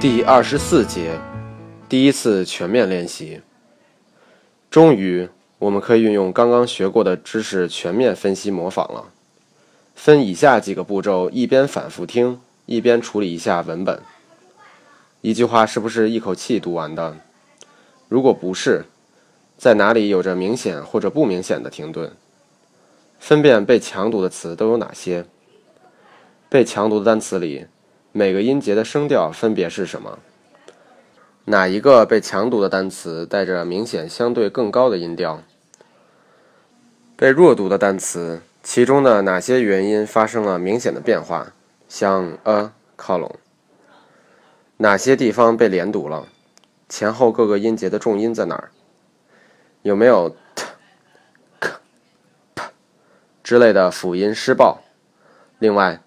第二十四节，第一次全面练习。终于，我们可以运用刚刚学过的知识全面分析模仿了。分以下几个步骤，一边反复听，一边处理一下文本。一句话是不是一口气读完的？如果不是，在哪里有着明显或者不明显的停顿？分辨被强读的词都有哪些？被强读的单词里。每个音节的声调分别是什么？哪一个被强读的单词带着明显相对更高的音调？被弱读的单词，其中的哪些元音发生了明显的变化？像 a 靠拢。哪些地方被连读了？前后各个音节的重音在哪儿？有没有 t、k、p 之类的辅音失爆？另外。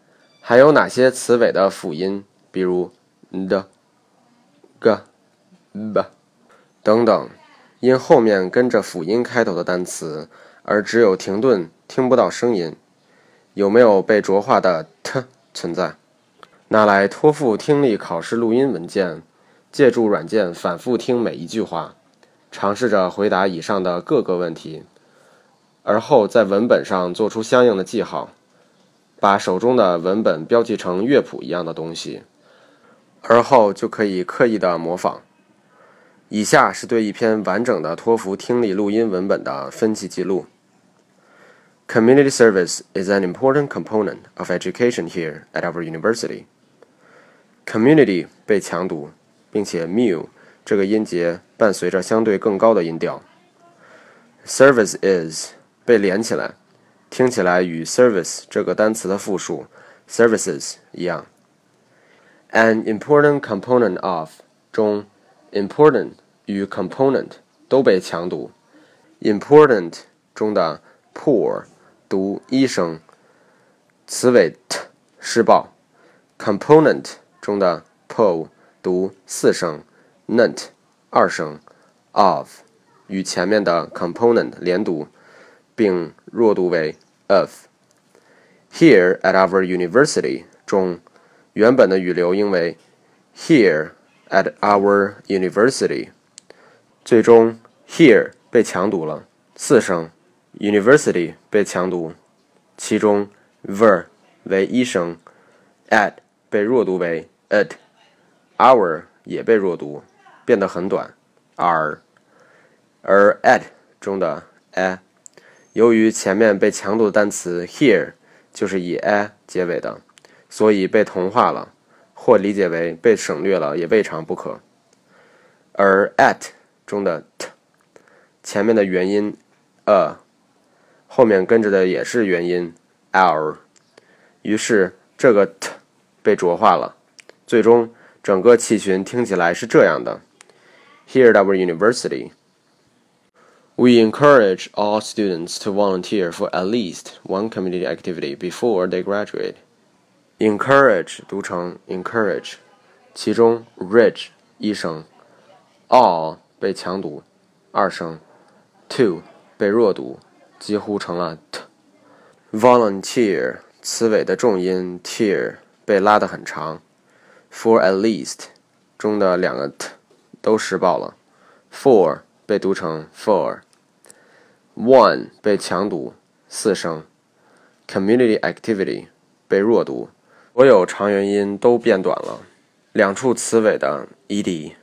还有哪些词尾的辅音，比如 d、g、b 等等，因后面跟着辅音开头的单词，而只有停顿，听不到声音？有没有被浊化的 t 存在？拿来托付听力考试录音文件，借助软件反复听每一句话，尝试着回答以上的各个问题，而后在文本上做出相应的记号。把手中的文本标记成乐谱一样的东西，而后就可以刻意的模仿。以下是对一篇完整的托福听力录音文本的分析记录。Community service is an important component of education here at our university. Community 被强读，并且 mu 这个音节伴随着相对更高的音调。Service is 被连起来。听起来与 service 这个单词的复数 services 一样。An important component of 中 important 与 component 都被强读。important 中的 poor 读一声，词尾 t 失爆。component 中的 po 读四声，nent 二声，of 与前面的 component 连读，并弱读为。 of here at our university 中，原本的语流应为 here at our university，最终 here 被强读了四声，university 被强读，其中 ver 为一声，at 被弱读为 at，our 也被弱读，变得很短 r，而 at 中的 a。 由于前面被强读的单词 here 就是以 a 结尾的，所以被同化了，或理解为被省略了也未尝不可。而 at 中的 t 前面的元音 a，后面跟着的也是元音 our，于是这个 t 被浊化了，最终整个气群听起来是这样的：Here at our university。We encourage all students to volunteer for at least one community activity before they graduate. Encourage 读成 encourage，其中 rich 一声，all 被强读二声，to 被弱读，几乎成了 t。Volunteer 词尾的重音 tear 被拉得很长，for at least 中的两个 t 都失爆了，for 被读成 for。One 被强读四声，Community activity 被弱读，所有长元音都变短了。两处词尾的 ed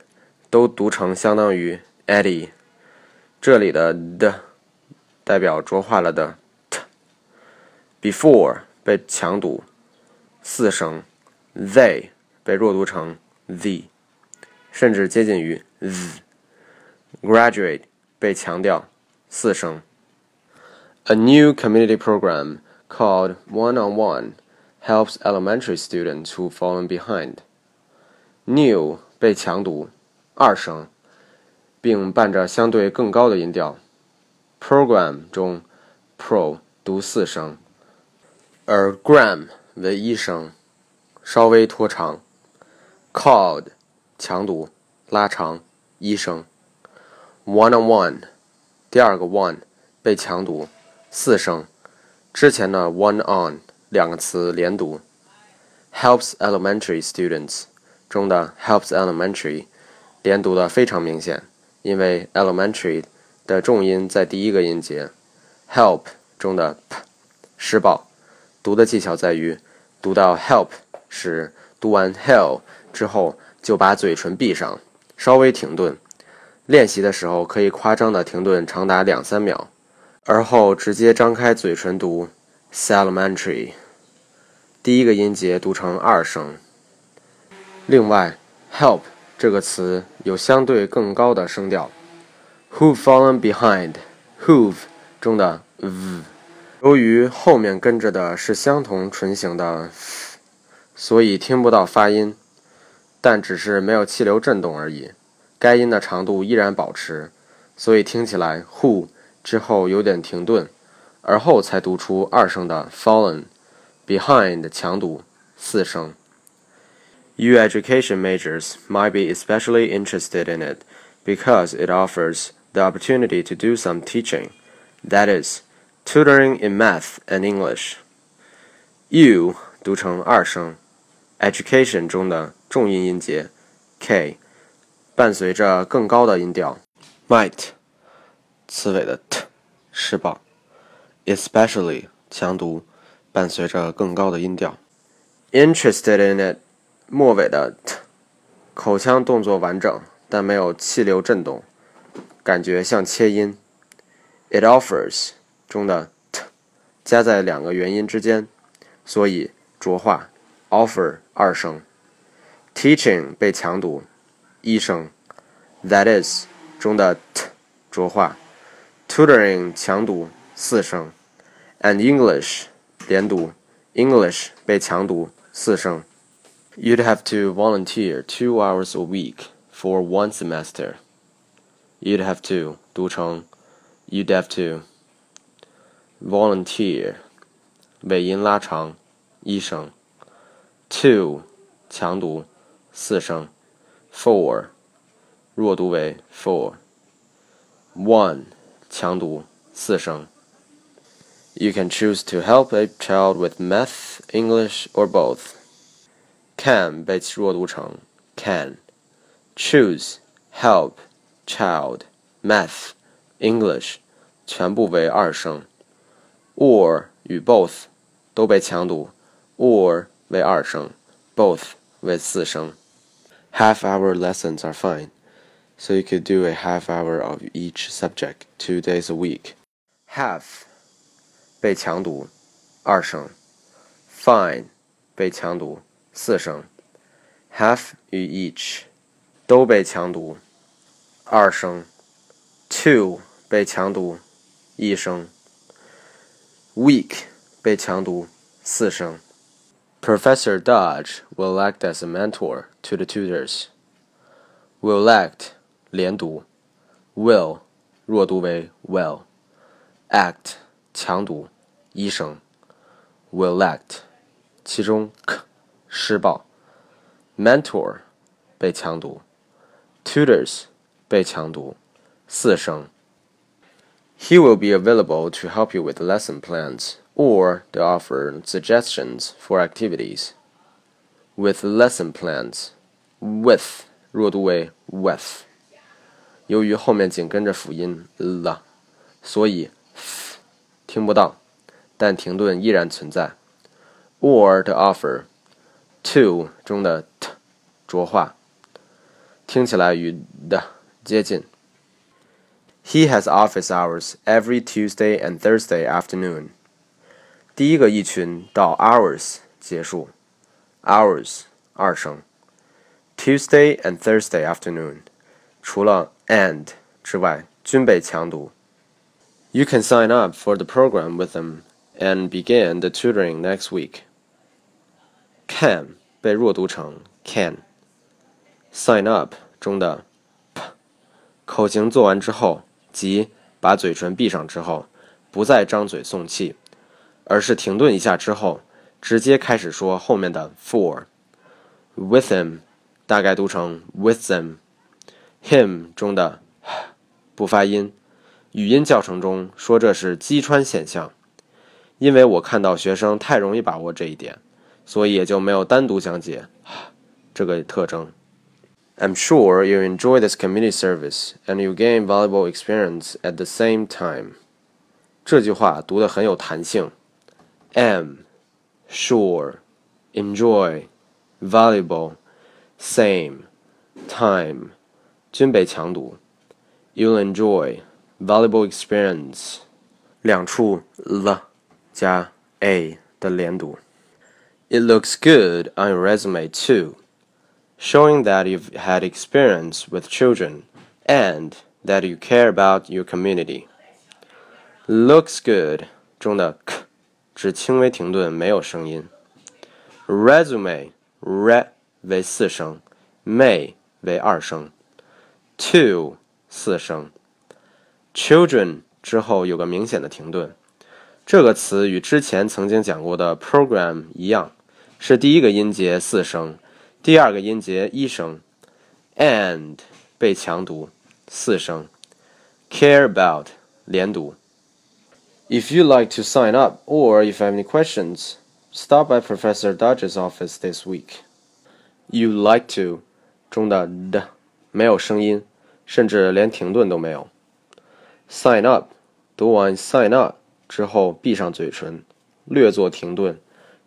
都读成相当于 eddy。这里的的代表浊化了的 t。Before 被强读四声，they 被弱读成 th，甚至接近于 z。Graduate 被强调。四声。A new community program called One on One helps elementary students who fallen behind. New 被强读二声，并伴着相对更高的音调。Program 中 pro 读四声，而 gram 为一声，稍微拖长。Called 强读拉长一声。One on one 第二个 one 被强读四声，之前的 one on 两个词连读。Helps elementary students 中的 helps elementary 连读的非常明显，因为 elementary 的重音在第一个音节。help 中的 p 施暴，读的技巧在于读到 help 时，读完 hell 之后就把嘴唇闭上，稍微停顿。练习的时候可以夸张的停顿长达两三秒，而后直接张开嘴唇读 elementary，第一个音节读成二声。另外，help 这个词有相对更高的声调，who fallen behind，who 中的 v，由于后面跟着的是相同唇形的 f，所以听不到发音，但只是没有气流震动而已。该音的长度依然保持，所以听起来 who 之后有点停顿，而后才读出二声的 fallen，behind 强读四声。You education majors might be especially interested in it because it offers the opportunity to do some teaching, that is, tutoring in math and English. You 读成二声，education 中的重音音节 k 伴随着更高的音调 might 词尾的 t 施暴，especially 强读伴随着更高的音调 interested in it 末尾的 t，口腔动作完整，但没有气流震动，感觉像切音。It offers 中的 t 加在两个元音之间，所以浊化。offer 二声。Teaching 被强读，一声，that is 中的 t 浊化，tutoring 强读四声，and English 连读，English 被强读四声。You'd have to volunteer two hours a week for one semester. You'd have to 读成 you'd have to volunteer 尾音拉长一声，two 强读四声。，for 弱读为 for one 强读四声。You can choose to help a child with math, English, or both. can 被弱读成 can。choose help child math English 全部为二声，or 与 both 都被强读，or 为二声，both 为四声。 Half hour lessons are fine, so you could do a half hour of each subject two days a week. Half 被强读，二声；fine 被强读。四声，half 与 each 都被强读，二声；two 被强读，一声；week 被强读，四声。 Professor Dodge will act as a mentor to the tutors. Will act 连读，will 弱读为 will。act 强读，一声。Will act 其中 k 施暴，mentor 被强读，tutors 被强读，四声。He will be available to help you with lesson plans or to offer suggestions for activities. With lesson plans, with 弱读为 with，由于后面紧跟着辅音 l，所以 f 听不到，但停顿依然存在。Or to offer to 中的 t 浊化，听起来与的接近。He has office hours every Tuesday and Thursday afternoon。 第一个一群到 hours 结束，hours 二声。Tuesday and Thursday afternoon，除了 and 之外均被强读。You can sign up for the program with them and begin the tutoring next week. Can 被弱读成 can。Sign up 中的 p 口型做完之后，即把嘴唇闭上之后，不再张嘴送气， 而是停顿一下之后，直接开始说后面的 for。With him 大概读成 with them。Him 中的不发音，语音教程中说这是击穿现象，因为我看到学生太容易把握这一点。所以也就没有单独讲解这个特征。I'm sure you enjoy this community service and you gain valuable experience at the same time。这句话读得很有弹性。am sure enjoy valuable same time 均被强读。You'll enjoy valuable experience 两处 l 加 a 的连读。It looks good on your resume too, showing that you've had experience with children and that you care about your community. Looks good 中的 k 只轻微停顿，没有声音。Resume re 为四声，may 为二声，to 四声，children 之后有个明显的停顿。这个词与之前曾经讲过的 program 一样，是第一个音节四声，第二个音节一声，and 被强读四声，care about 连读。If you like to sign up or if you have any questions, stop by Professor Dodge's office this week. You like to 中的的没有声音，甚至连停顿都没有。Sign up 读完 sign up 之后闭上嘴唇，略作停顿，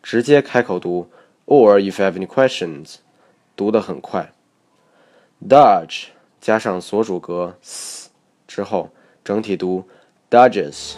直接开口读。Or if you have any questions，读得很快。Dodge 加上所主格 s 之后，整体读 Dodges。